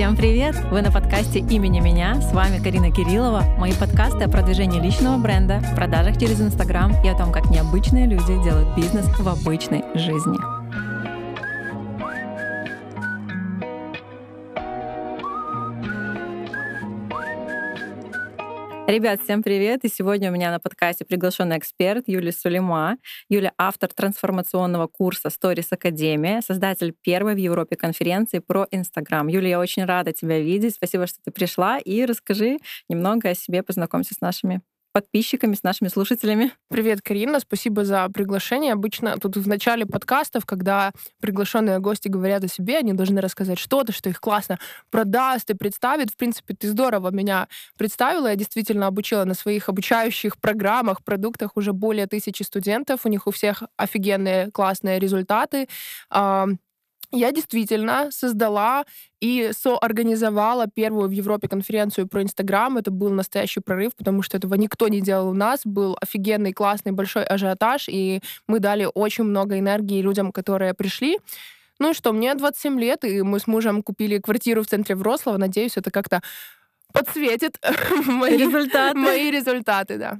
Всем привет! Вы на подкасте «Имени меня». С вами Карина Кириллова. Мои подкасты о продвижении личного бренда, продажах через Инстаграм и о том, как необычные люди делают бизнес в обычной жизни. Ребят, всем привет! И сегодня у меня на подкасте приглашенный эксперт Юлия Сулейма. Юля — автор трансформационного курса Stories Академия, создатель первой в Европе конференции про Инстаграм. Юля, я очень рада тебя видеть. Спасибо, что ты пришла. И расскажи немного о себе, познакомься с нашими подписчиками, с нашими слушателями. Привет, Карина, спасибо за приглашение. Обычно тут в начале подкастов, когда приглашенные гости говорят о себе, они должны рассказать что-то, что их классно продаст и представит. В принципе, ты здорово меня представила. Я действительно обучила на своих обучающих программах, продуктах уже более тысячи студентов. У них у всех офигенные классные результаты я действительно создала и соорганизовала первую в Европе конференцию про Инстаграм. Это был настоящий прорыв, потому что этого никто не делал у нас. Был офигенный, классный, большой ажиотаж, и мы дали очень много энергии людям, которые пришли. Ну и что, мне 27 лет, и мы с мужем купили квартиру в центре Врослава. Надеюсь, это как-то подсветит мои результаты. Мои результаты, да.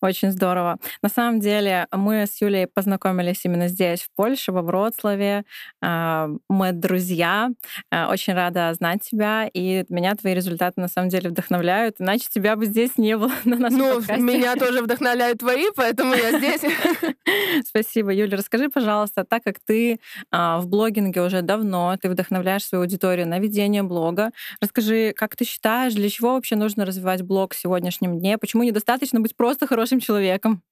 Очень здорово. На самом деле мы с Юлей познакомились именно здесь, в Польше, во Вроцлаве. А, мы друзья. А, очень рада знать тебя. И меня твои результаты на самом деле вдохновляют. Иначе тебя бы здесь не было на нашем Ну, подкасте. меня тоже вдохновляют твои, поэтому я здесь. Спасибо, Юля. Расскажи, пожалуйста, так как ты а, в блогинге уже давно, ты вдохновляешь свою аудиторию на ведение блога. Расскажи, как ты считаешь, для чего вообще нужно развивать блог в сегодняшнем дне? Почему недостаточно быть просто хорошим хорошим человеком?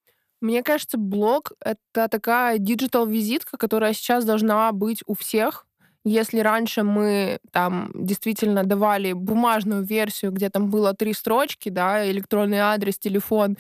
Мне кажется, блог — это такая digital визитка, которая сейчас должна быть у всех. Если раньше мы там действительно давали бумажную версию, где там было три строчки, да, электронный адрес, телефон,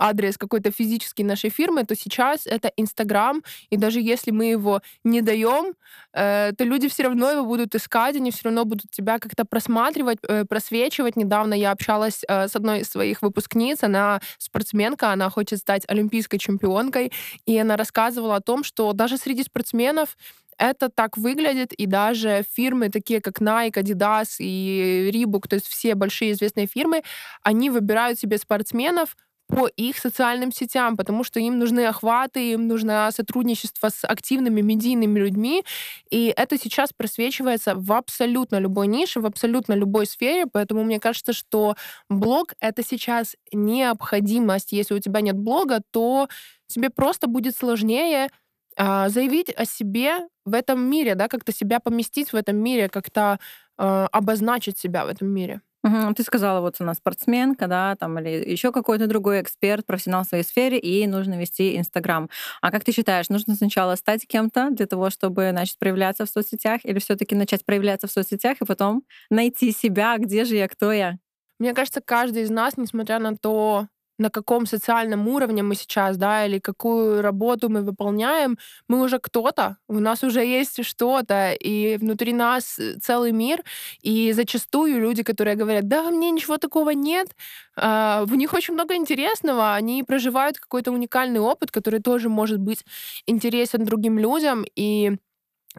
адрес какой-то физический нашей фирмы, то сейчас это Инстаграм, и даже если мы его не даем, э, то люди все равно его будут искать, они все равно будут тебя как-то просматривать, э, просвечивать. Недавно я общалась э, с одной из своих выпускниц, она спортсменка, она хочет стать олимпийской чемпионкой, и она рассказывала о том, что даже среди спортсменов это так выглядит, и даже фирмы, такие как Nike, Adidas и Reebok, то есть все большие известные фирмы, они выбирают себе спортсменов по их социальным сетям, потому что им нужны охваты, им нужно сотрудничество с активными медийными людьми, и это сейчас просвечивается в абсолютно любой нише, в абсолютно любой сфере, поэтому мне кажется, что блог — это сейчас необходимость. Если у тебя нет блога, то тебе просто будет сложнее а, заявить о себе в этом мире, да, как-то себя поместить в этом мире, как-то э, обозначить себя в этом мире. Угу. Ты сказала, вот она спортсменка, да, там, или еще какой-то другой эксперт, профессионал в своей сфере, и нужно вести Инстаграм. А как ты считаешь, нужно сначала стать кем-то для того, чтобы начать проявляться в соцсетях, или все таки начать проявляться в соцсетях и потом найти себя, где же я, кто я? Мне кажется, каждый из нас, несмотря на то, на каком социальном уровне мы сейчас, да, или какую работу мы выполняем, мы уже кто-то, у нас уже есть что-то, и внутри нас э, целый мир, и зачастую люди, которые говорят, да, мне ничего такого нет, а, в них очень много интересного, они проживают какой-то уникальный опыт, который тоже может быть интересен другим людям, и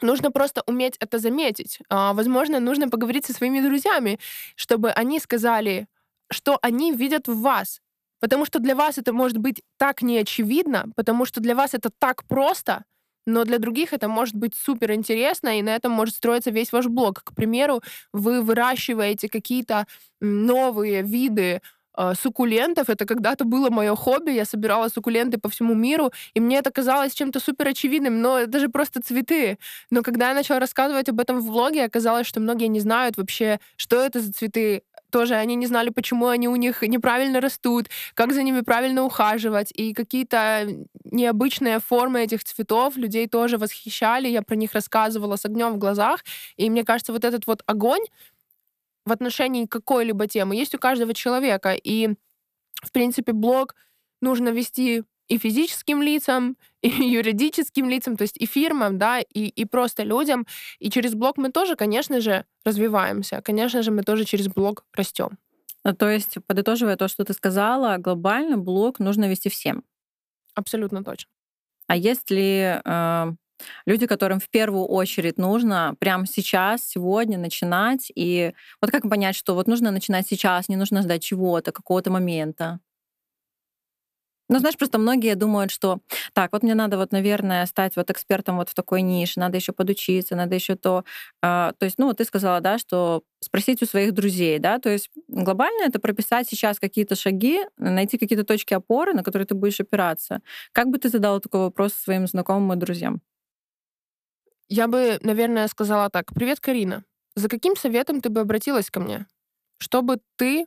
Нужно просто уметь это заметить. А, возможно, нужно поговорить со своими друзьями, чтобы они сказали, что они видят в вас, Потому что для вас это может быть так неочевидно, потому что для вас это так просто, но для других это может быть супер интересно, и на этом может строиться весь ваш блог. К примеру, вы выращиваете какие-то новые виды э, суккулентов. Это когда-то было мое хобби. Я собирала суккуленты по всему миру, и мне это казалось чем-то супер очевидным, но это же просто цветы. Но когда я начала рассказывать об этом в блоге, оказалось, что многие не знают вообще, что это за цветы, тоже они не знали, почему они у них неправильно растут, как за ними правильно ухаживать. И какие-то необычные формы этих цветов людей тоже восхищали. Я про них рассказывала с огнем в глазах. И мне кажется, вот этот вот огонь в отношении какой-либо темы есть у каждого человека. И, в принципе, блог нужно вести и физическим лицам, и юридическим лицам, то есть и фирмам, да, и, и просто людям. И через блог мы тоже, конечно же, развиваемся. Конечно же, мы тоже через блог растем. Ну, то есть, подытоживая то, что ты сказала, глобально блог нужно вести всем. Абсолютно точно. А есть ли э, Люди, которым в первую очередь нужно прямо сейчас, сегодня начинать. И вот как понять, что вот нужно начинать сейчас, не нужно ждать чего-то, какого-то момента? Ну, знаешь, просто многие думают, что так, вот мне надо вот, наверное, стать вот экспертом вот в такой нише, надо еще подучиться, надо еще то. А, то есть, ну, вот ты сказала, да, что спросить у своих друзей, да, то есть глобально это прописать сейчас какие-то шаги, найти какие-то точки опоры, на которые ты будешь опираться. Как бы ты задала такой вопрос своим знакомым и друзьям? Я бы, наверное, сказала так. Привет, Карина. За каким советом ты бы обратилась ко мне? Что бы ты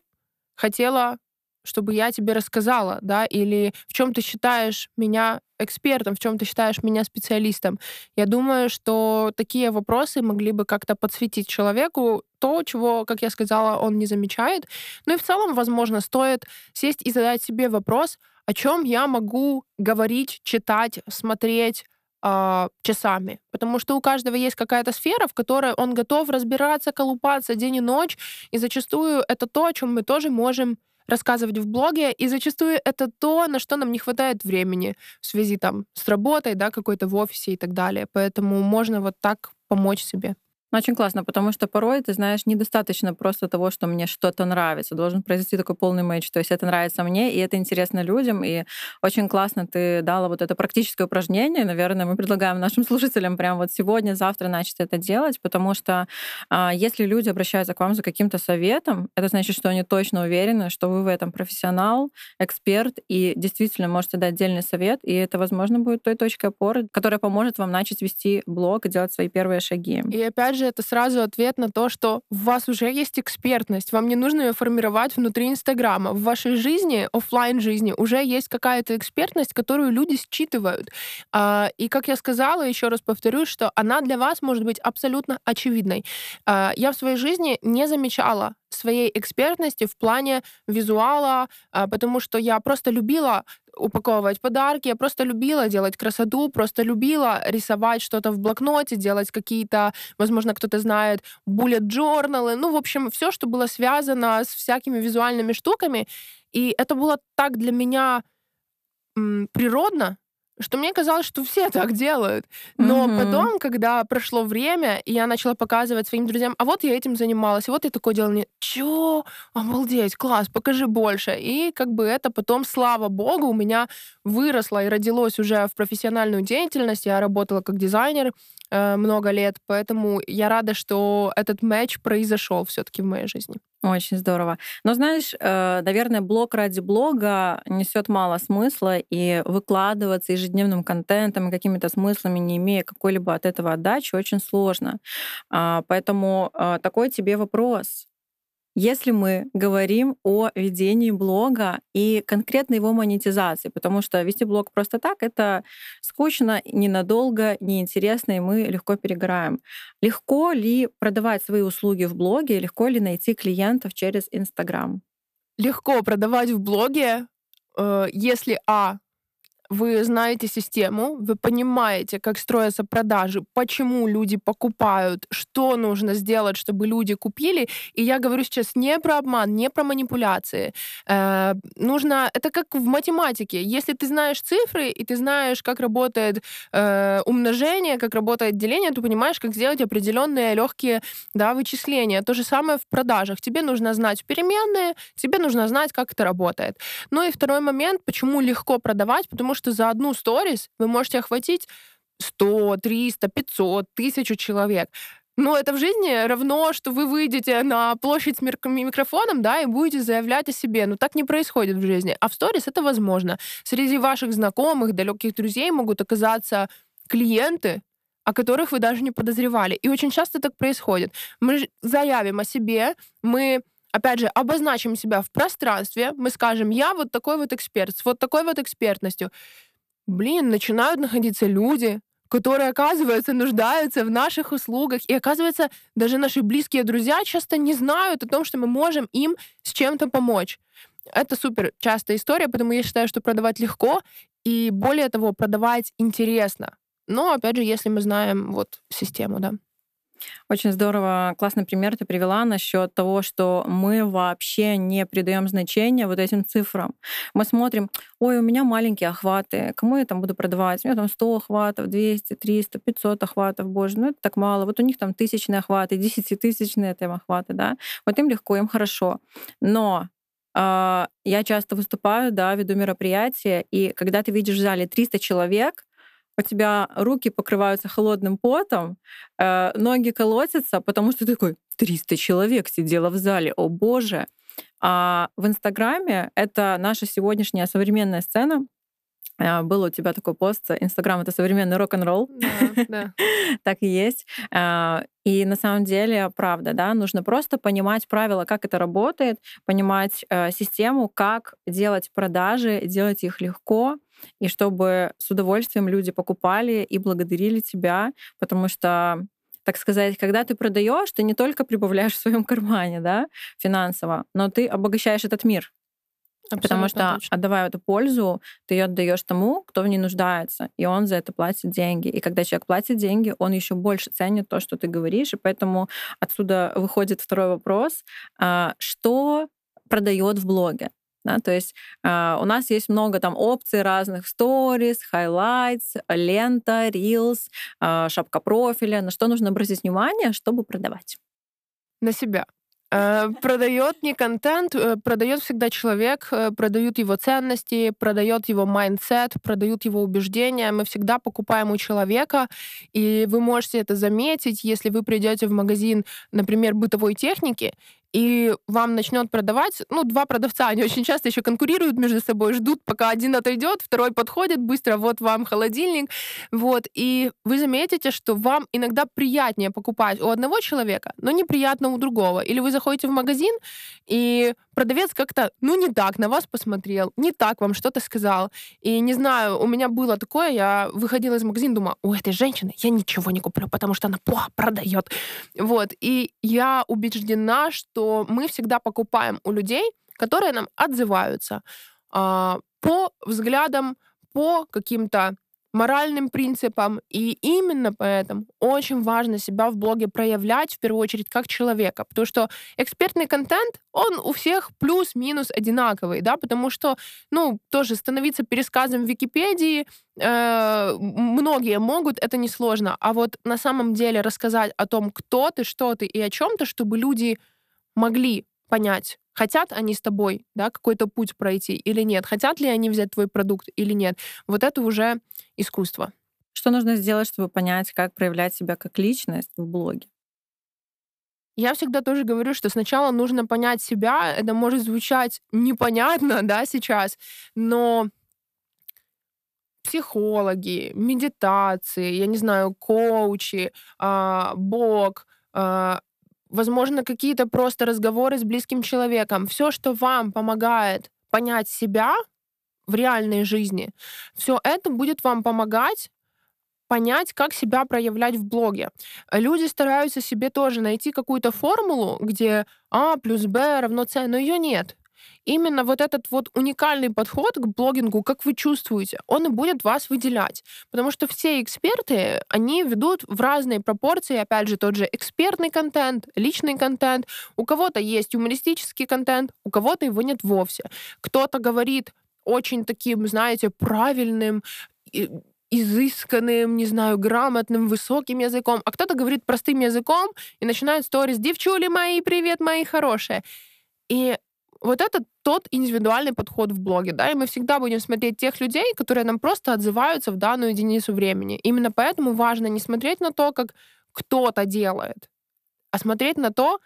хотела чтобы я тебе рассказала, да, или в чем ты считаешь меня экспертом, в чем ты считаешь меня специалистом. Я думаю, что такие вопросы могли бы как-то подсветить человеку то, чего, как я сказала, он не замечает. Ну и в целом, возможно, стоит сесть и задать себе вопрос, о чем я могу говорить, читать, смотреть, э, часами. Потому что у каждого есть какая-то сфера, в которой он готов разбираться, колупаться день и ночь. И зачастую это то, о чем мы тоже можем рассказывать в блоге, и зачастую это то, на что нам не хватает времени в связи там с работой, да, какой-то в офисе и так далее. Поэтому можно вот так помочь себе. Ну, очень классно, потому что порой, ты знаешь, недостаточно просто того, что мне что-то нравится. Должен произойти такой полный матч. То есть это нравится мне, и это интересно людям. И очень классно ты дала вот это практическое упражнение. Наверное, мы предлагаем нашим слушателям прямо вот сегодня, завтра начать это делать, потому что а, если люди обращаются к вам за каким-то советом, это значит, что они точно уверены, что вы в этом профессионал, эксперт, и действительно можете дать отдельный совет, и это, возможно, будет той точкой опоры, которая поможет вам начать вести блог и делать свои первые шаги. И опять же, же это сразу ответ на то, что у вас уже есть экспертность, вам не нужно ее формировать внутри Инстаграма. В вашей жизни, офлайн жизни, уже есть какая-то экспертность, которую люди считывают. А, и, как я сказала, еще раз повторюсь, что она для вас может быть абсолютно очевидной. А, я в своей жизни не замечала своей экспертности в плане визуала, а, потому что я просто любила упаковывать подарки. Я просто любила делать красоту, просто любила рисовать что-то в блокноте, делать какие-то, возможно, кто-то знает, journal. Ну, в общем, все, что было связано с всякими визуальными штуками. И это было так для меня природно, что мне казалось, что все так делают. Но mm-hmm. потом, когда прошло время, и я начала показывать своим друзьям, а вот я этим занималась, и вот я такое делала, мне, чё? Обалдеть, класс, покажи больше. И как бы это потом, слава богу, у меня выросло и родилось уже в профессиональную деятельность. Я работала как дизайнер э, много лет, поэтому я рада, что этот матч произошел все-таки в моей жизни. Очень здорово. Но знаешь, э, наверное, блог ради блога несет мало смысла, и выкладываться ежедневным контентом и какими-то смыслами, не имея какой-либо от этого отдачи, очень сложно. А, поэтому э, такой тебе вопрос. Если мы говорим о ведении блога и конкретно его монетизации, потому что вести блог просто так — это скучно, ненадолго, неинтересно, и мы легко перегораем. Легко ли продавать свои услуги в блоге, легко ли найти клиентов через Инстаграм? Легко продавать в блоге, э, если, а, вы знаете систему, вы понимаете, как строятся продажи, почему люди покупают, что нужно сделать, чтобы люди купили. И я говорю сейчас не про обман, не про манипуляции. Э, нужно, это как в математике. Если ты знаешь цифры и ты знаешь, как работает э, умножение, как работает деление, ты понимаешь, как сделать определенные легкие да, вычисления. То же самое в продажах. Тебе нужно знать переменные, тебе нужно знать, как это работает. Ну и второй момент, почему легко продавать, потому что за одну сторис вы можете охватить 100, 300, 500, тысячу человек. Но это в жизни равно, что вы выйдете на площадь с микрофоном, да, и будете заявлять о себе. Но так не происходит в жизни. А в сторис это возможно. Среди ваших знакомых, далеких друзей могут оказаться клиенты, о которых вы даже не подозревали. И очень часто так происходит. Мы заявим о себе, мы опять же, обозначим себя в пространстве, мы скажем, я вот такой вот эксперт, с вот такой вот экспертностью. Блин, начинают находиться люди, которые, оказывается, нуждаются в наших услугах. И, оказывается, даже наши близкие друзья часто не знают о том, что мы можем им с чем-то помочь. Это супер частая история, потому я считаю, что продавать легко, и более того, продавать интересно. Но, опять же, если мы знаем вот систему, да. Очень здорово, классный пример ты привела насчет того, что мы вообще не придаем значения вот этим цифрам. Мы смотрим, ой, у меня маленькие охваты, кому я там буду продавать? У меня там 100 охватов, 200, 300, 500 охватов, боже, ну это так мало. Вот у них там тысячные охваты, десятитысячные там охваты, да. Вот им легко, им хорошо. Но э, я часто выступаю, да, веду мероприятия, и когда ты видишь в зале 300 человек, у тебя руки покрываются холодным потом, э, ноги колотятся, потому что ты такой, 300 человек сидело в зале, о боже. А в Инстаграме это наша сегодняшняя современная сцена, был у тебя такой пост, Инстаграм — это современный рок-н-ролл. Да, да. так и есть. Э, и на самом деле, правда, да, нужно просто понимать правила, как это работает, понимать э, систему, как делать продажи, делать их легко, и чтобы с удовольствием люди покупали и благодарили тебя, потому что так сказать, когда ты продаешь, ты не только прибавляешь в своем кармане, да, финансово, но ты обогащаешь этот мир. Абсолютно Потому что, точно. отдавая эту пользу, ты ее отдаешь тому, кто в ней нуждается, и он за это платит деньги. И когда человек платит деньги, он еще больше ценит то, что ты говоришь. И поэтому отсюда выходит второй вопрос: а, что продает в блоге? Да, то есть э, у нас есть много там опций разных stories, highlights, лента, reels, э, шапка профиля. На что нужно обратить внимание, чтобы продавать? На себя. Э, продает не контент, э, продает всегда человек, э, продают его ценности, продает его mindset, продают его убеждения. Мы всегда покупаем у человека, и вы можете это заметить, если вы придете в магазин, например, бытовой техники, и вам начнет продавать, ну, два продавца, они очень часто еще конкурируют между собой, ждут, пока один отойдет, второй подходит быстро, вот вам холодильник, вот, и вы заметите, что вам иногда приятнее покупать у одного человека, но неприятно у другого. Или вы заходите в магазин, и продавец как-то, ну, не так на вас посмотрел, не так вам что-то сказал. И не знаю, у меня было такое, я выходила из магазина, думала, у этой женщины я ничего не куплю, потому что она плохо продает. Вот. И я убеждена, что мы всегда покупаем у людей, которые нам отзываются э, по взглядам, по каким-то моральным принципам. И именно поэтому очень важно себя в блоге проявлять, в первую очередь, как человека. Потому что экспертный контент, он у всех плюс-минус одинаковый, да, потому что, ну, тоже становиться пересказом Википедии э, многие могут, это несложно. А вот на самом деле рассказать о том, кто ты, что ты и о чем ты, чтобы люди могли понять, хотят они с тобой да, какой-то путь пройти или нет, хотят ли они взять твой продукт или нет. Вот это уже искусство. Что нужно сделать, чтобы понять, как проявлять себя как личность в блоге? Я всегда тоже говорю, что сначала нужно понять себя. Это может звучать непонятно, да, сейчас, но психологи, медитации, я не знаю, коучи, а, Бог, а, возможно, какие-то просто разговоры с близким человеком. Все, что вам помогает понять себя в реальной жизни, все это будет вам помогать понять, как себя проявлять в блоге. Люди стараются себе тоже найти какую-то формулу, где А плюс Б равно С, но ее нет именно вот этот вот уникальный подход к блогингу, как вы чувствуете, он и будет вас выделять. Потому что все эксперты, они ведут в разные пропорции, опять же, тот же экспертный контент, личный контент. У кого-то есть юмористический контент, у кого-то его нет вовсе. Кто-то говорит очень таким, знаете, правильным, изысканным, не знаю, грамотным, высоким языком, а кто-то говорит простым языком и начинает сторис «Девчули мои, привет, мои хорошие». И вот это тот индивидуальный подход в блоге, да, и мы всегда будем смотреть тех людей, которые нам просто отзываются в данную единицу времени. Именно поэтому важно не смотреть на то, как кто-то делает, а смотреть на то,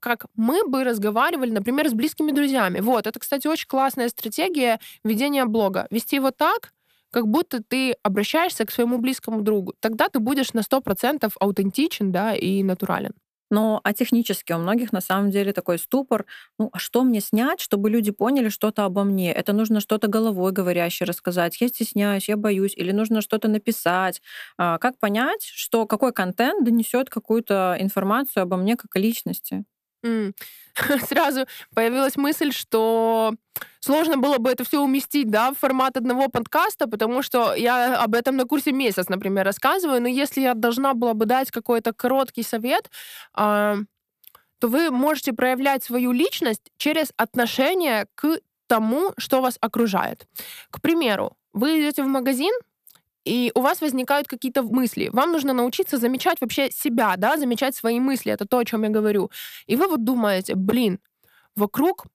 как мы бы разговаривали, например, с близкими друзьями. Вот, это, кстати, очень классная стратегия ведения блога. Вести его так, как будто ты обращаешься к своему близкому другу. Тогда ты будешь на 100% аутентичен, да, и натурален. Но а технически у многих на самом деле такой ступор. Ну, а что мне снять, чтобы люди поняли что-то обо мне? Это нужно что-то головой говорящее рассказать. Я стесняюсь, я боюсь. Или нужно что-то написать. А, как понять, что какой контент донесет какую-то информацию обо мне как о личности? Сразу появилась мысль, что сложно было бы это все уместить, да, в формат одного подкаста, потому что я об этом на курсе месяц, например, рассказываю, но если я должна была бы дать какой-то короткий совет, э, то вы можете проявлять свою личность через отношение к тому, что вас окружает. К примеру, вы идете в магазин, и у вас возникают какие-то мысли. Вам нужно научиться замечать вообще себя, да, замечать свои мысли. Это то, о чем я говорю. И вы вот думаете, блин, вокруг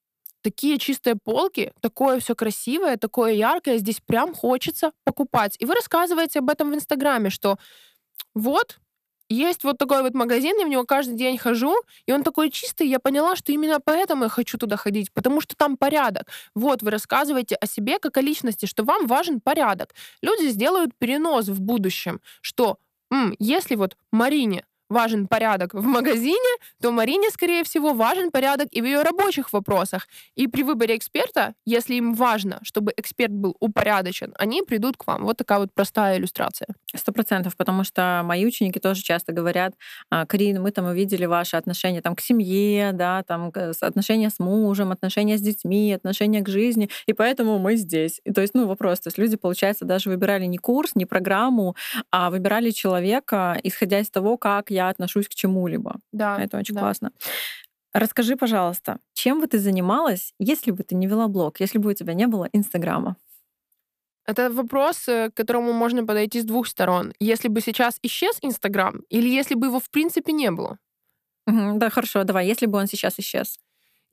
такие чистые полки, такое все красивое, такое яркое, здесь прям хочется покупать. И вы рассказываете об этом в Инстаграме, что вот, есть вот такой вот магазин, я в него каждый день хожу, и он такой чистый, я поняла, что именно поэтому я хочу туда ходить, потому что там порядок. Вот, вы рассказываете о себе как о личности, что вам важен порядок. Люди сделают перенос в будущем, что м, если вот Марине важен порядок в магазине, то Марине, скорее всего, важен порядок и в ее рабочих вопросах. И при выборе эксперта, если им важно, чтобы эксперт был упорядочен, они придут к вам. Вот такая вот простая иллюстрация. Сто процентов, потому что мои ученики тоже часто говорят, «А, Карин, мы там увидели ваши отношения там, к семье, да, там, отношения с мужем, отношения с детьми, отношения к жизни, и поэтому мы здесь. И, то есть, ну, вопрос, то есть люди, получается, даже выбирали не курс, не программу, а выбирали человека, исходя из того, как я отношусь к чему-либо. Да. Это очень да. классно. Расскажи, пожалуйста, чем бы ты занималась, если бы ты не вела блог, если бы у тебя не было Инстаграма? Это вопрос, э, к которому можно подойти с двух сторон. Если бы сейчас исчез Инстаграм, или если бы его в принципе не было? Угу, да, хорошо, давай, если бы он сейчас исчез.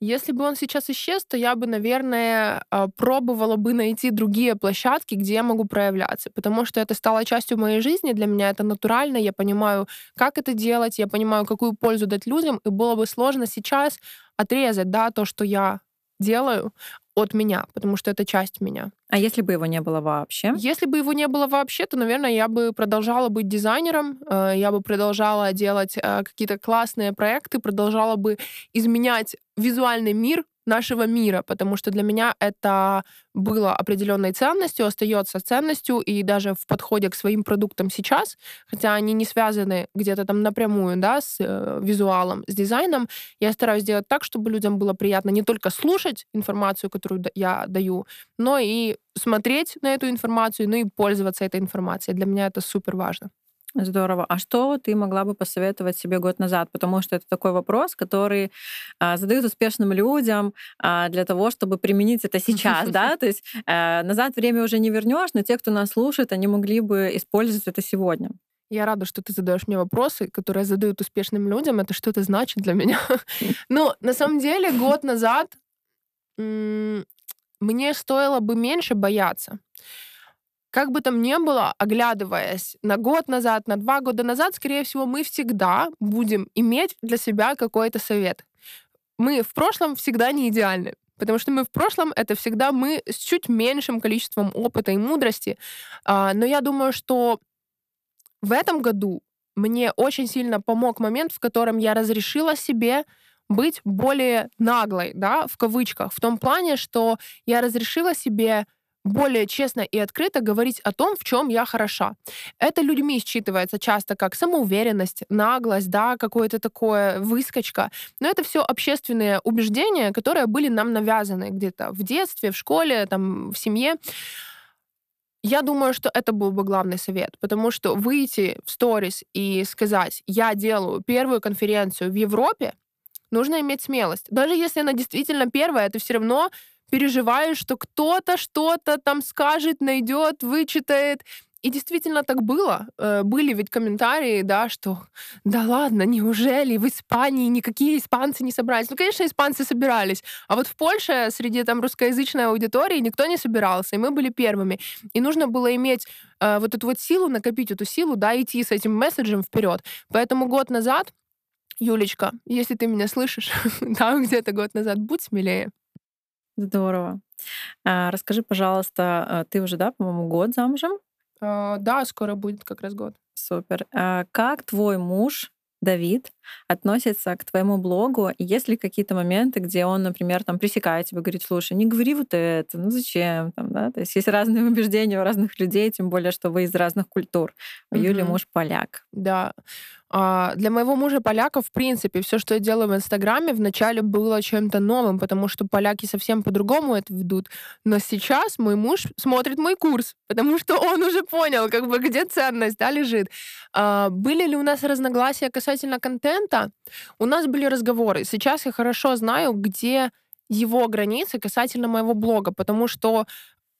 Если бы он сейчас исчез, то я бы, наверное, а, пробовала бы найти другие площадки, где я могу проявляться, потому что это стало частью моей жизни, для меня это натурально, я понимаю, как это делать, я понимаю, какую пользу дать людям, и было бы сложно сейчас отрезать, да, то, что я делаю от меня, потому что это часть меня. А если бы его не было вообще? Если бы его не было вообще, то, наверное, я бы продолжала быть дизайнером, э, я бы продолжала делать э, какие-то классные проекты, продолжала бы изменять визуальный мир нашего мира, потому что для меня это было определенной ценностью, остается ценностью, и даже в подходе к своим продуктам сейчас, хотя они не связаны где-то там напрямую, да, с э, визуалом, с дизайном, я стараюсь сделать так, чтобы людям было приятно не только слушать информацию, которую я даю, но и смотреть на эту информацию, ну и пользоваться этой информацией. Для меня это супер важно. Здорово. А что ты могла бы посоветовать себе год назад? Потому что это такой вопрос, который а, задают успешным людям а, для того, чтобы применить это сейчас, да? То есть а, назад время уже не вернешь, но те, кто нас слушает, они могли бы использовать это сегодня. Я рада, что ты задаешь мне вопросы, которые задают успешным людям. Это что-то значит для меня. Но на самом деле год назад мне стоило бы меньше бояться. Как бы там ни было, оглядываясь на год назад, на два года назад, скорее всего, мы всегда будем иметь для себя какой-то совет. Мы в прошлом всегда не идеальны. Потому что мы в прошлом это всегда мы с чуть меньшим количеством опыта и мудрости. А, но я думаю, что в этом году мне очень сильно помог момент, в котором я разрешила себе быть более наглой, да, в кавычках, в том плане, что я разрешила себе более честно и открыто говорить о том, в чем я хороша. Это людьми считывается часто как самоуверенность, наглость, да, какое-то такое выскочка. Но это все общественные убеждения, которые были нам навязаны где-то в детстве, в школе, там, в семье. Я думаю, что это был бы главный совет, потому что выйти в сторис и сказать, я делаю первую конференцию в Европе, нужно иметь смелость. Даже если она действительно первая, ты все равно переживаешь, что кто-то что-то там скажет, найдет, вычитает. И действительно так было. Э, были ведь комментарии, да, что да ладно, неужели в Испании никакие испанцы не собрались? Ну, конечно, испанцы собирались. А вот в Польше среди там русскоязычной аудитории никто не собирался, и мы были первыми. И нужно было иметь э, вот эту вот силу, накопить эту силу, да, идти с этим месседжем вперед. Поэтому год назад Юлечка, если ты меня слышишь, там где-то год назад, будь смелее. Здорово. А, расскажи, пожалуйста, а, ты уже, да, по-моему, год замужем? А, да, скоро будет как раз год. Супер. А как твой муж Давид относится к твоему блогу? И есть ли какие-то моменты, где он, например, там пресекает тебя, говорит, слушай, не говори вот это, ну зачем? Там, да? То есть есть разные убеждения у разных людей, тем более, что вы из разных культур. У. Юли муж поляк. Да. А, для моего мужа поляка, в принципе, все, что я делаю в Инстаграме, вначале было чем-то новым, потому что поляки совсем по-другому это ведут. Но сейчас мой муж смотрит мой курс, потому что он уже понял, как бы, где ценность да, лежит. А, были ли у нас разногласия касательно контента? У нас были разговоры. Сейчас я хорошо знаю, где его границы касательно моего блога, потому что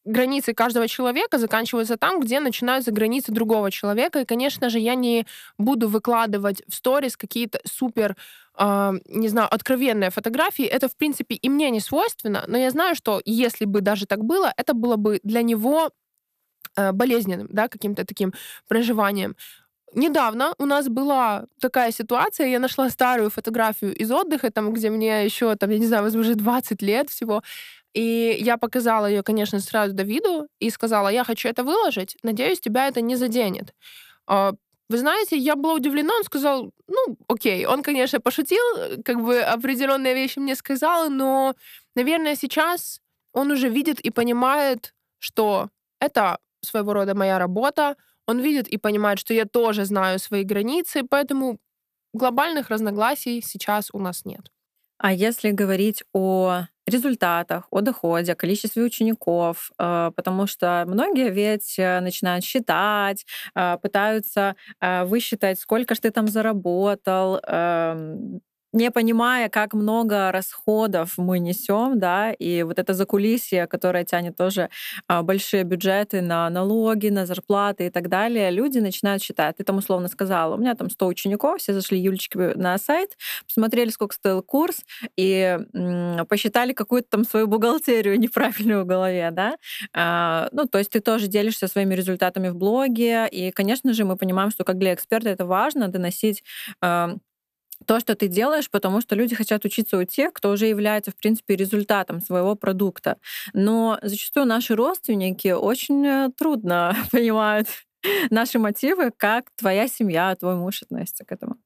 границы каждого человека заканчиваются там, где начинаются границы другого человека. И, конечно же, я не буду выкладывать в сторис какие-то супер э, не знаю, откровенные фотографии. Это, в принципе, и мне не свойственно, но я знаю, что если бы даже так было, это было бы для него э, болезненным, да, каким-то таким проживанием. Недавно у нас была такая ситуация, я нашла старую фотографию из отдыха, там, где мне еще, там, я не знаю, возможно, 20 лет всего, и я показала ее, конечно, сразу Давиду и сказала, я хочу это выложить, надеюсь, тебя это не заденет. А, вы знаете, я была удивлена, он сказал, ну, окей, он, конечно, пошутил, как бы определенные вещи мне сказал, но, наверное, сейчас он уже видит и понимает, что это своего рода моя работа, он видит и понимает, что я тоже знаю свои границы, поэтому глобальных разногласий сейчас у нас нет. А если говорить о результатах, о доходе, о количестве учеников, э, потому что многие ведь э, начинают считать, э, пытаются высчитать, сколько ж ты там заработал, эм, не понимая, как много расходов мы несем, да, и вот это закулисье, которое тянет тоже а, большие бюджеты на налоги, на зарплаты и так далее, люди начинают считать. Ты там условно сказала, у меня там 100 учеников, все зашли Юлечки на сайт, посмотрели, сколько стоил курс, и посчитали какую-то там свою бухгалтерию неправильную в голове, да. А, ну, то есть ты тоже делишься своими результатами в блоге, и, конечно же, мы понимаем, что как для эксперта это важно доносить а, то, что ты делаешь, потому что люди хотят учиться у тех, кто уже является, в принципе, результатом своего продукта. Но зачастую наши родственники очень э, трудно понимают наши мотивы, как твоя семья, твой муж относится к этому.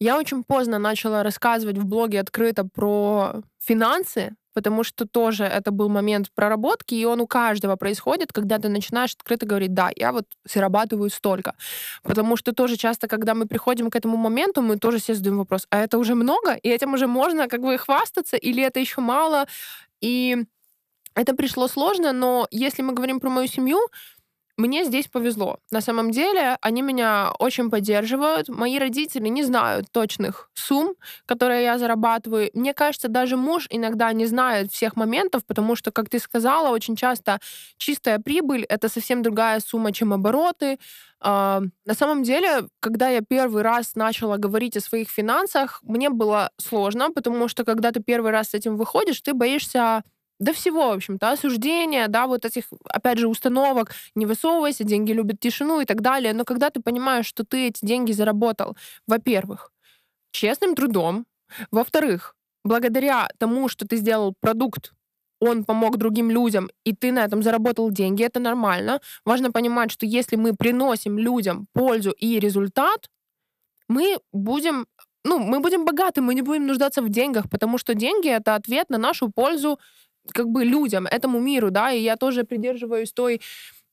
Я очень поздно начала рассказывать в блоге открыто про финансы, потому что тоже это был момент проработки, и он у каждого происходит, когда ты начинаешь открыто говорить, да, я вот зарабатываю столько. Потому что тоже часто, когда мы приходим к этому моменту, мы тоже себе задаем вопрос, а это уже много? И этим уже можно как бы хвастаться, или это еще мало? И это пришло сложно, но если мы говорим про мою семью, мне здесь повезло. На самом деле, они меня очень поддерживают. Мои родители не знают точных сумм, которые я зарабатываю. Мне кажется, даже муж иногда не знает всех моментов, потому что, как ты сказала, очень часто чистая прибыль — это совсем другая сумма, чем обороты. Uh, на самом деле, когда я первый раз начала говорить о своих финансах, мне было сложно, потому что когда ты первый раз с этим выходишь, ты боишься до всего, в общем-то, осуждения, да, вот этих, опять же, установок, не высовывайся, деньги любят тишину и так далее. Но когда ты понимаешь, что ты эти деньги заработал, во-первых, честным трудом, во-вторых, благодаря тому, что ты сделал продукт, он помог другим людям, и ты на этом заработал деньги, это нормально. Важно понимать, что если мы приносим людям пользу и результат, мы будем ну, мы будем богаты, мы не будем нуждаться в деньгах, потому что деньги — это ответ на нашу пользу как бы людям, этому миру, да, и я тоже придерживаюсь той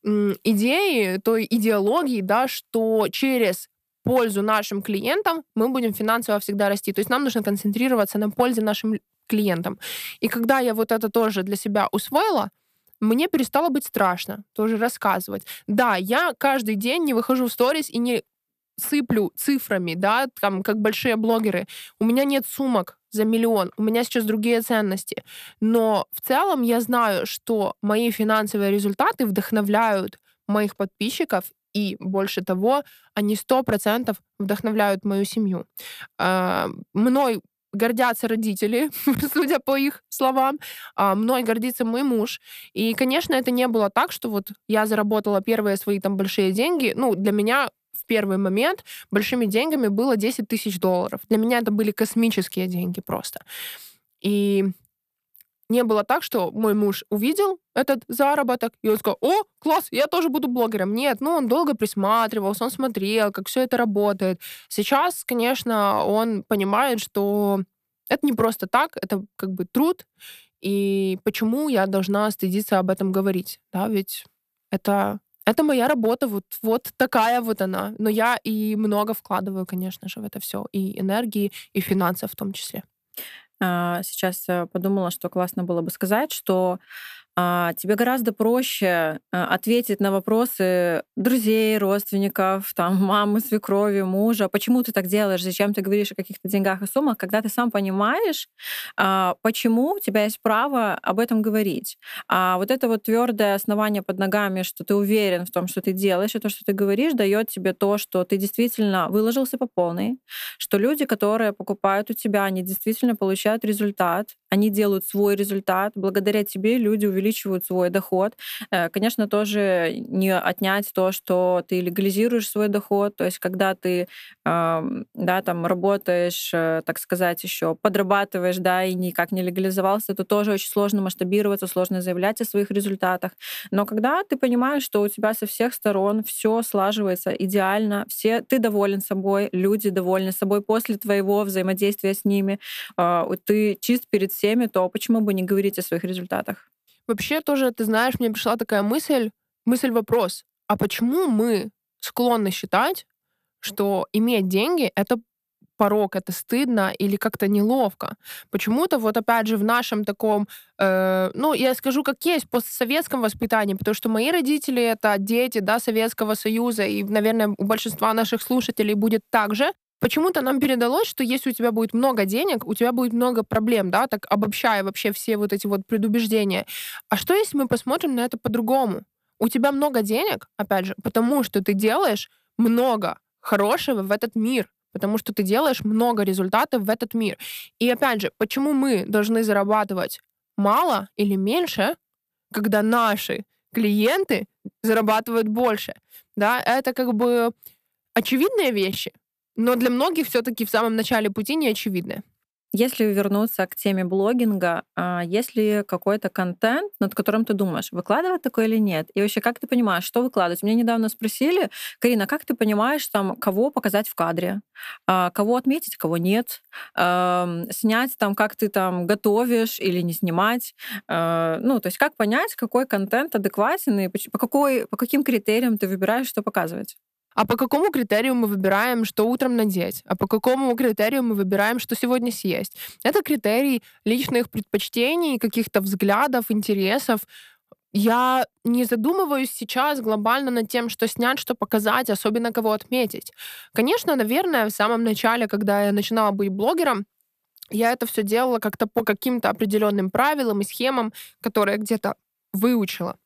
идеи, той идеологии, да, что через пользу нашим клиентам мы будем финансово всегда расти. То есть нам нужно концентрироваться на пользе нашим клиентам. И когда я вот это тоже для себя усвоила, мне перестало быть страшно тоже рассказывать. Да, я каждый день не выхожу в сторис и не сыплю цифрами, да, там, как большие блогеры. У меня нет сумок за миллион, у меня сейчас другие ценности. Но в целом я знаю, что мои финансовые результаты вдохновляют моих подписчиков, и больше того, они сто процентов вдохновляют мою семью. А, мной гордятся родители, судя по их словам, а мной гордится мой муж. И, конечно, это не было так, что вот я заработала первые свои там большие деньги. Ну, для меня в первый момент большими деньгами было 10 тысяч долларов. Для меня это были космические деньги просто. И не было так, что мой муж увидел этот заработок, и он сказал, о, класс, я тоже буду блогером. Нет, ну он долго присматривался, он смотрел, как все это работает. Сейчас, конечно, он понимает, что это не просто так, это как бы труд, и почему я должна стыдиться об этом говорить, да, ведь это это моя работа, вот, вот такая вот она. Но я и много вкладываю, конечно же, в это все. И энергии, и финансов в том числе. А, сейчас э, подумала, что классно было бы сказать, что тебе гораздо проще а, ответить на вопросы друзей, родственников, там, мамы, свекрови, мужа. Почему ты так делаешь? Зачем ты говоришь о каких-то деньгах и суммах, когда ты сам понимаешь, а, почему у тебя есть право об этом говорить. А вот это вот твердое основание под ногами, что ты уверен в том, что ты делаешь, и то, что ты говоришь, дает тебе то, что ты действительно выложился по полной, что люди, которые покупают у тебя, они действительно получают результат, они делают свой результат. Благодаря тебе люди увеличивают свой доход. Э, конечно, тоже не отнять то, что ты легализируешь свой доход. То есть, когда ты да, там работаешь, э, так сказать, еще подрабатываешь, да, и никак не легализовался, то тоже очень сложно масштабироваться, сложно заявлять о своих результатах. Но когда ты понимаешь, что у тебя со всех сторон все слаживается идеально, все, ты доволен собой, люди довольны собой после твоего взаимодействия с ними, а, ты чист перед всеми, то почему бы не говорить о своих результатах? Вообще тоже, ты знаешь, мне пришла такая мысль, мысль-вопрос. А почему мы склонны считать, что иметь деньги — это порог, это стыдно или как-то неловко. Почему-то вот опять же в нашем таком, э, ну я скажу как есть, постсоветском воспитании, потому что мои родители это дети, да, Советского Союза, и, наверное, у большинства наших слушателей будет так же. Почему-то нам передалось, что если у тебя будет много денег, у тебя будет много проблем, да, так обобщая вообще все вот эти вот предубеждения. А что если мы посмотрим на это по-другому? У тебя много денег, опять же, потому что ты делаешь много хорошего в этот мир, потому что ты делаешь много результатов в этот мир. И опять же, почему мы должны зарабатывать мало или меньше, когда наши клиенты зарабатывают больше? Да, это как бы очевидные вещи, но для многих все-таки в самом начале пути не очевидны. Если вернуться к теме блогинга, а, есть ли какой-то контент, над которым ты думаешь, выкладывать такое или нет? И вообще, как ты понимаешь, что выкладывать? Меня недавно спросили, Карина, как ты понимаешь, там, кого показать в кадре, а, кого отметить, кого нет, снять там, как ты там готовишь или не снимать? А, ну, то есть как понять, какой контент адекватен и по, какой, по каким критериям ты выбираешь, что показывать? А по какому критерию мы выбираем, что утром надеть? А по какому критерию мы выбираем, что сегодня съесть? Это критерий личных предпочтений, каких-то взглядов, интересов. Я не задумываюсь сейчас глобально над тем, что снять, что показать, особенно кого отметить. Конечно, наверное, в самом начале, когда я начинала быть блогером, я это все делала как-то по каким-то определенным правилам и схемам, которые где-то выучила.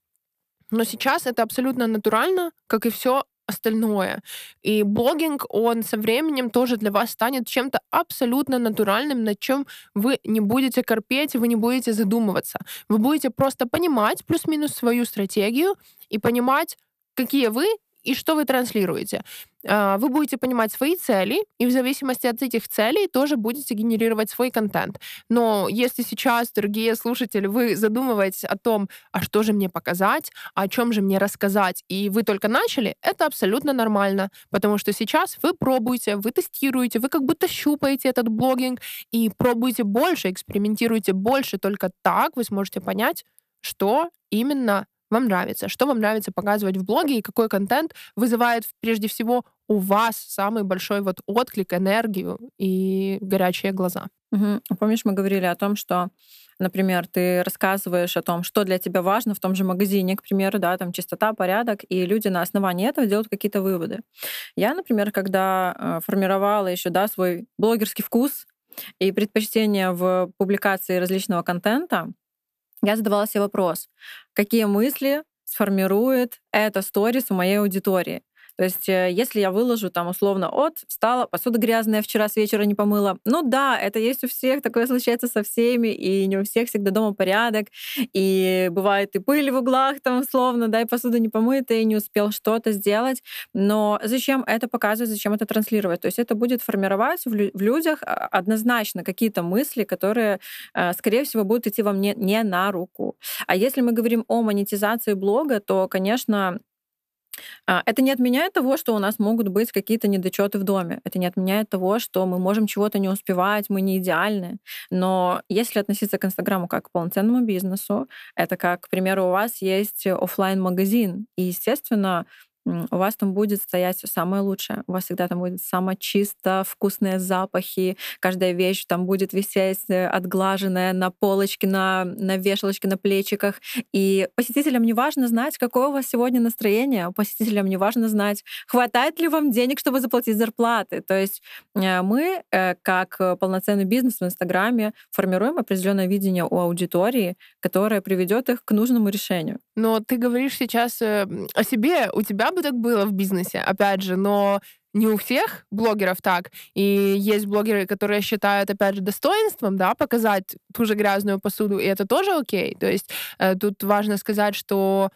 Но сейчас это абсолютно натурально, как и все остальное. И блогинг, он со временем тоже для вас станет чем-то абсолютно натуральным, над чем вы не будете корпеть, вы не будете задумываться. Вы будете просто понимать плюс-минус свою стратегию и понимать, какие вы и что вы транслируете. А, вы будете понимать свои цели, и в зависимости от этих целей тоже будете генерировать свой контент. Но если сейчас, дорогие слушатели, вы задумываетесь о том, а что же мне показать, о чем же мне рассказать, и вы только начали, это абсолютно нормально, потому что сейчас вы пробуете, вы тестируете, вы как будто щупаете этот блогинг и пробуете больше, экспериментируете больше, только так вы сможете понять, что именно вам нравится, что вам нравится показывать в блоге и какой контент вызывает прежде всего у вас самый большой вот отклик, энергию и горячие глаза. Угу. Помнишь, мы говорили о том, что Например, ты рассказываешь о том, что для тебя важно в том же магазине, к примеру, да, там чистота, порядок, и люди на основании этого делают какие-то выводы. Я, например, когда э, формировала еще да, свой блогерский вкус и предпочтение в публикации различного контента, я задавала себе вопрос, какие мысли сформирует эта сторис у моей аудитории. То есть э, если я выложу там условно от, встала, посуда грязная, вчера с вечера не помыла, ну да, это есть у всех, такое случается со всеми, и не у всех всегда дома порядок, и бывает и пыль в углах там условно, да, и посуда не помыта, и не успел что-то сделать, но зачем это показывать, зачем это транслировать? То есть это будет формировать в, людях а, однозначно какие-то мысли, которые, э, скорее всего, будут идти вам не, не на руку. А если мы говорим о монетизации блога, то, конечно, это не отменяет того, что у нас могут быть какие-то недочеты в доме. Это не отменяет того, что мы можем чего-то не успевать, мы не идеальны. Но если относиться к Инстаграму как к полноценному бизнесу, это как, к примеру, у вас есть офлайн магазин и, естественно, у вас там будет стоять самое лучшее. У вас всегда там будет самое чисто, вкусные запахи. Каждая вещь там будет висеть э, отглаженная на полочке, на, на вешалочке, на плечиках. И посетителям не важно знать, какое у вас сегодня настроение. Посетителям не важно знать, хватает ли вам денег, чтобы заплатить зарплаты. То есть э, мы, э, как полноценный бизнес в Инстаграме, формируем определенное видение у аудитории, которое приведет их к нужному решению. Но ты говоришь сейчас о себе, у тебя бы так было в бизнесе, опять же, но не у всех блогеров так. И есть блогеры, которые считают, опять же, достоинством, да, показать ту же грязную посуду, и это тоже окей. То есть э, тут важно сказать, что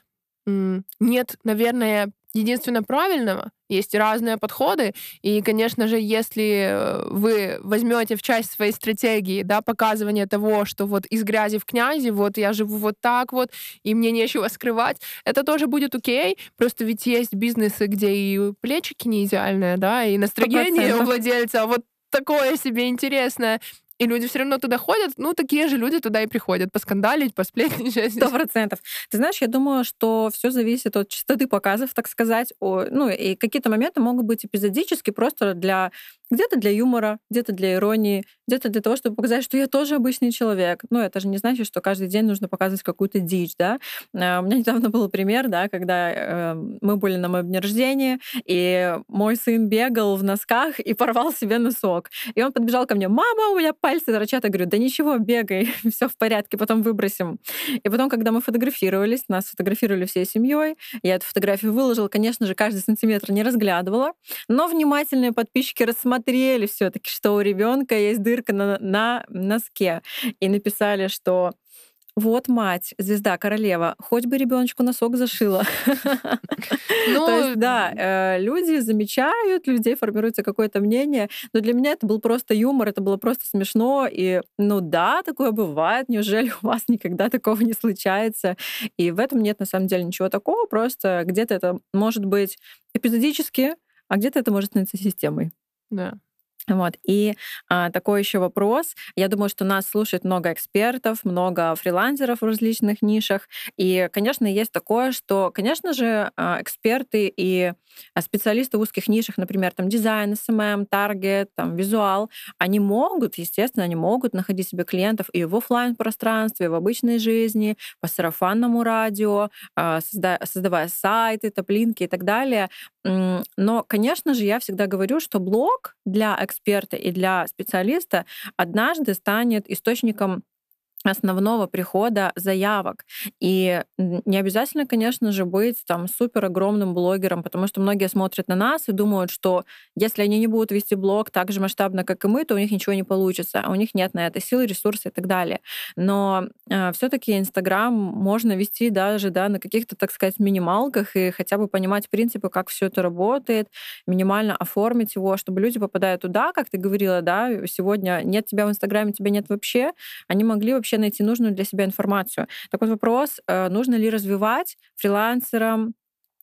нет, наверное, единственно правильного. Есть разные подходы. И, конечно же, если э, вы возьмете в часть своей стратегии да, показывание того, что вот из грязи в князи, вот я живу вот так вот, и мне нечего скрывать, это тоже будет окей. Просто ведь есть бизнесы, где и плечики не идеальные, да, и настроение 100%. у владельца вот такое себе интересное и люди все равно туда ходят, ну, такие же люди туда и приходят, поскандалить, посплетничать. Сто процентов. Ты знаешь, я думаю, что все зависит от частоты показов, так сказать. Ну, и какие-то моменты могут быть эпизодически просто для где-то для юмора, где-то для иронии, где-то для того, чтобы показать, что я тоже обычный человек. Ну, это же не значит, что каждый день нужно показывать какую-то дичь, да. А, у меня недавно был пример, да, когда э, мы были на моем дне рождения, и мой сын бегал в носках и порвал себе носок. И он подбежал ко мне, мама, у меня пальцы торчат. Я говорю, да ничего, бегай, все в порядке, потом выбросим. И потом, когда мы фотографировались, нас фотографировали всей семьей, я эту фотографию выложила, конечно же, каждый сантиметр не разглядывала, но внимательные подписчики рассмотрели все-таки, что у ребенка есть дырка на, на носке. И написали, что вот мать, звезда, королева, хоть бы ребеночку носок зашила. Ну, То есть, да, э, люди замечают, людей формируется какое-то мнение, но для меня это был просто юмор, это было просто смешно, и ну да, такое бывает, неужели у вас никогда такого не случается? И в этом нет на самом деле ничего такого, просто где-то это может быть эпизодически, а где-то это может становиться системой. Да. Вот. И а, такой еще вопрос. Я думаю, что нас слушает много экспертов, много фрилансеров в различных нишах. И, конечно, есть такое, что, конечно же, а, эксперты и специалисты в узких нишах, например, там дизайн, SMM, таргет, там визуал, они могут, естественно, они могут находить себе клиентов и в офлайн пространстве, в обычной жизни, по сарафанному радио, а, создавая сайты, топлинки и так далее. Но, конечно же, я всегда говорю, что блог для эксперта и для специалиста однажды станет источником основного прихода заявок. И не обязательно, конечно же, быть там супер огромным блогером, потому что многие смотрят на нас и думают, что если они не будут вести блог так же масштабно, как и мы, то у них ничего не получится, а у них нет на это силы, ресурсы и так далее. Но э, все-таки Инстаграм можно вести даже да, на каких-то, так сказать, минималках и хотя бы понимать принципы, как все это работает, минимально оформить его, чтобы люди, попадая туда, как ты говорила, да, сегодня нет тебя в Инстаграме, тебя нет вообще, они могли вообще найти нужную для себя информацию. Так вот вопрос, э, нужно ли развивать фрилансерам,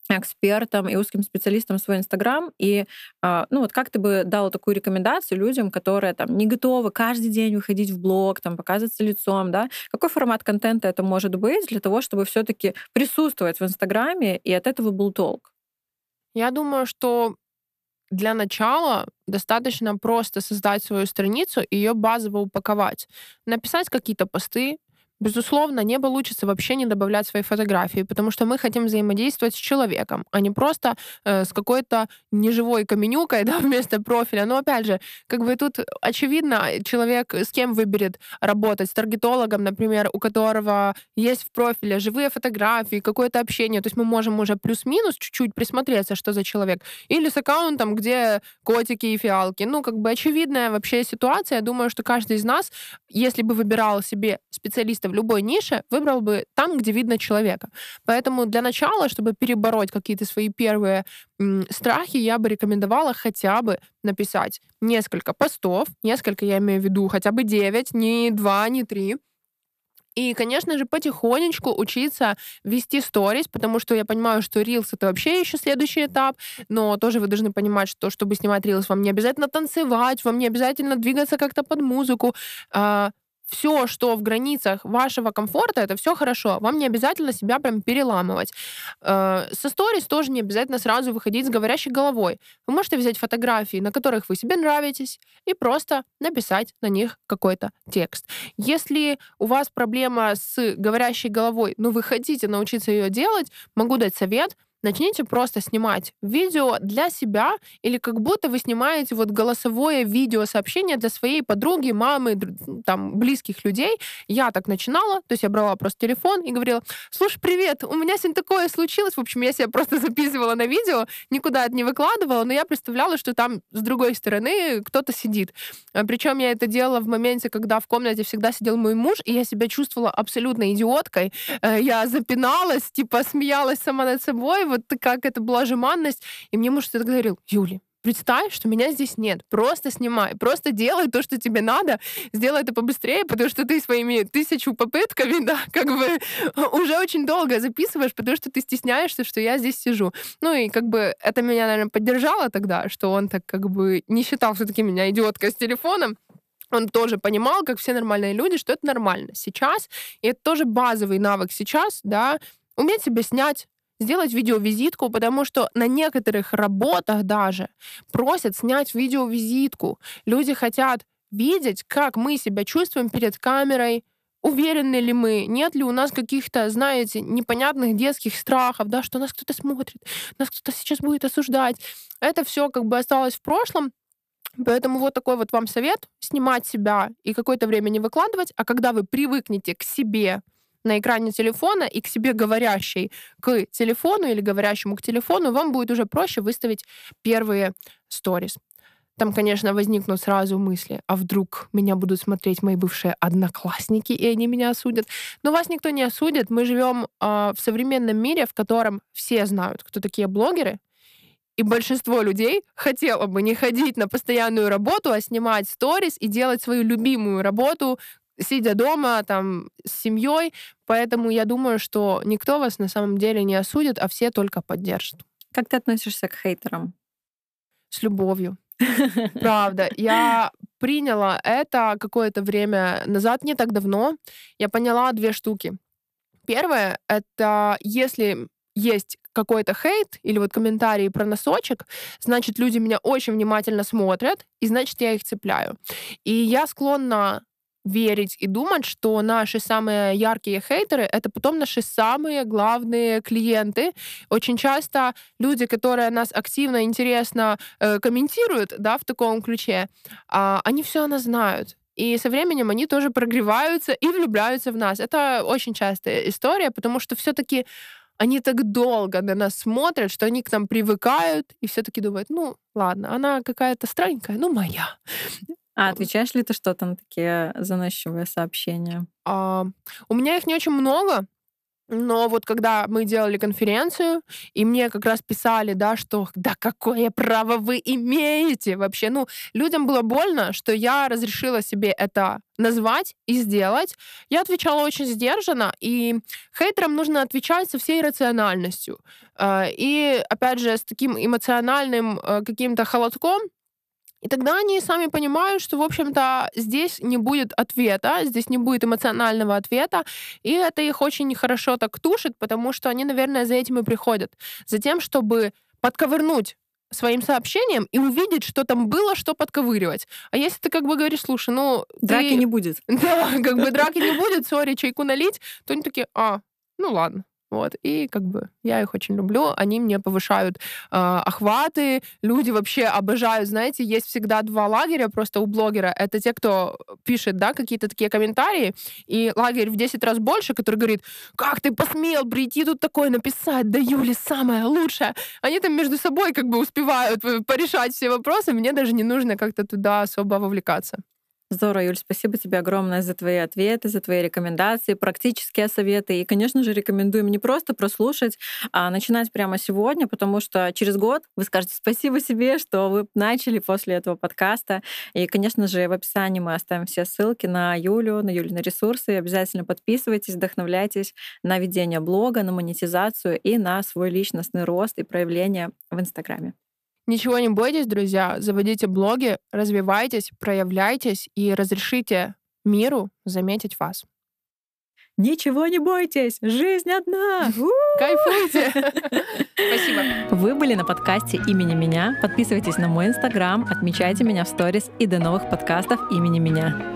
экспертам и узким специалистам свой Инстаграм. И а, ну вот как ты бы дала такую рекомендацию людям, которые там не готовы каждый день выходить в блог, там показываться лицом, да? Какой формат контента это может быть для того, чтобы все таки присутствовать в Инстаграме, и от этого был толк? Я думаю, что для начала достаточно просто создать свою страницу и ее базово упаковать. Написать какие-то посты, Безусловно, не получится вообще не добавлять свои фотографии, потому что мы хотим взаимодействовать с человеком, а не просто э, с какой-то неживой каменюкой да, вместо профиля. Но опять же, как бы тут очевидно, человек с кем выберет работать, с таргетологом, например, у которого есть в профиле живые фотографии, какое-то общение, то есть мы можем уже плюс-минус чуть-чуть присмотреться, что за человек, или с аккаунтом, где котики и фиалки. Ну, как бы очевидная вообще ситуация. Я думаю, что каждый из нас, если бы выбирал себе специалиста в любой нише, выбрал бы там, где видно человека. Поэтому для начала, чтобы перебороть какие-то свои первые м, страхи, я бы рекомендовала хотя бы написать несколько постов, несколько, я имею в виду, хотя бы 9, не 2, не 3, и, конечно же, потихонечку учиться вести сторис, потому что я понимаю, что Reels — это вообще еще следующий этап, но тоже вы должны понимать, что чтобы снимать Reels, вам не обязательно танцевать, вам не обязательно двигаться как-то под музыку. Все, что в границах вашего комфорта, это все хорошо. Вам не обязательно себя прям переламывать. Э, со сторис тоже не обязательно сразу выходить с говорящей головой. Вы можете взять фотографии, на которых вы себе нравитесь, и просто написать на них какой-то текст. Если у вас проблема с говорящей головой, но вы хотите научиться ее делать, могу дать совет начните просто снимать видео для себя или как будто вы снимаете вот голосовое видеосообщение для своей подруги, мамы, там, близких людей. Я так начинала, то есть я брала просто телефон и говорила, слушай, привет, у меня сегодня такое случилось. В общем, я себя просто записывала на видео, никуда это не выкладывала, но я представляла, что там с другой стороны кто-то сидит. А, Причем я это делала в моменте, когда в комнате всегда сидел мой муж, и я себя чувствовала абсолютно идиоткой. Э, я запиналась, типа смеялась сама над собой, вот как это была жеманность. И мне муж всегда говорил, Юли, представь, что меня здесь нет. Просто снимай, просто делай то, что тебе надо, сделай это побыстрее, потому что ты своими тысячу попытками, да, как бы уже очень долго записываешь, потому что ты стесняешься, что я здесь сижу. Ну и как бы это меня, наверное, поддержало тогда, что он так как бы не считал все-таки меня идиоткой с телефоном, он тоже понимал, как все нормальные люди, что это нормально сейчас. И это тоже базовый навык сейчас, да, уметь себя снять, сделать видеовизитку, потому что на некоторых работах даже просят снять видеовизитку. Люди хотят видеть, как мы себя чувствуем перед камерой, уверены ли мы, нет ли у нас каких-то, знаете, непонятных детских страхов, да, что нас кто-то смотрит, нас кто-то сейчас будет осуждать. Это все как бы осталось в прошлом, Поэтому вот такой вот вам совет — снимать себя и какое-то время не выкладывать, а когда вы привыкнете к себе, на экране телефона и к себе говорящей к телефону или говорящему к телефону, вам будет уже проще выставить первые сторис. Там, конечно, возникнут сразу мысли, а вдруг меня будут смотреть мои бывшие одноклассники, и они меня осудят. Но вас никто не осудит. Мы живем э, в современном мире, в котором все знают, кто такие блогеры, и большинство людей хотело бы не ходить на постоянную работу, а снимать сторис и делать свою любимую работу, сидя дома, там, с семьей. Поэтому я думаю, что никто вас на самом деле не осудит, а все только поддержат. Как ты относишься к хейтерам? С любовью. Правда. Я приняла это какое-то время назад, не так давно. Я поняла две штуки. Первое — это если есть какой-то хейт или вот комментарии про носочек, значит, люди меня очень внимательно смотрят, и значит, я их цепляю. И я склонна верить и думать, что наши самые яркие хейтеры — это потом наши самые главные клиенты. Очень часто люди, которые нас активно, интересно э, комментируют да, в таком ключе, э, они все о нас знают. И со временем они тоже прогреваются и влюбляются в нас. Это очень частая история, потому что все-таки они так долго на нас смотрят, что они к нам привыкают и все-таки думают, ну ладно, она какая-то странненькая, ну моя. А отвечаешь ли ты что-то на такие заносчивые сообщения? А, у меня их не очень много, но вот когда мы делали конференцию, и мне как раз писали, да, что да какое право вы имеете вообще? Ну, людям было больно, что я разрешила себе это назвать и сделать. Я отвечала очень сдержанно, и хейтерам нужно отвечать со всей рациональностью. А, и, опять же, с таким эмоциональным э, каким-то холодком, и тогда они сами понимают, что, в общем-то, здесь не будет ответа, здесь не будет эмоционального ответа, и это их очень хорошо так тушит, потому что они, наверное, за этим и приходят. За тем, чтобы подковырнуть своим сообщением и увидеть, что там было, что подковыривать. А если ты как бы говоришь, слушай, ну... Драки ты... не будет. Да, как бы драки не будет, сори, чайку налить, то они такие, а, ну ладно. Вот. И как бы я их очень люблю. Они мне повышают э, охваты. Люди вообще обожают. Знаете, есть всегда два лагеря просто у блогера. Это те, кто пишет, да, какие-то такие комментарии. И лагерь в 10 раз больше, который говорит, как ты посмел прийти тут такое написать? Да Юли самое лучшее. Они там между собой как бы успевают э, порешать все вопросы. Мне даже не нужно как-то туда особо вовлекаться. Здорово, Юль, спасибо тебе огромное за твои ответы, за твои рекомендации, практические советы. И, конечно же, рекомендуем не просто прослушать, а начинать прямо сегодня, потому что через год вы скажете спасибо себе, что вы начали после этого подкаста. И, конечно же, в описании мы оставим все ссылки на Юлю, на Юлю на ресурсы. Обязательно подписывайтесь, вдохновляйтесь на ведение блога, на монетизацию и на свой личностный рост и проявление в Инстаграме. Ничего не бойтесь, друзья. Заводите блоги, развивайтесь, проявляйтесь и разрешите миру заметить вас. Ничего не бойтесь, жизнь одна. Кайфуйте. Спасибо. Вы были на подкасте имени меня. Подписывайтесь на мой инстаграм, отмечайте меня в сторис и до новых подкастов имени меня.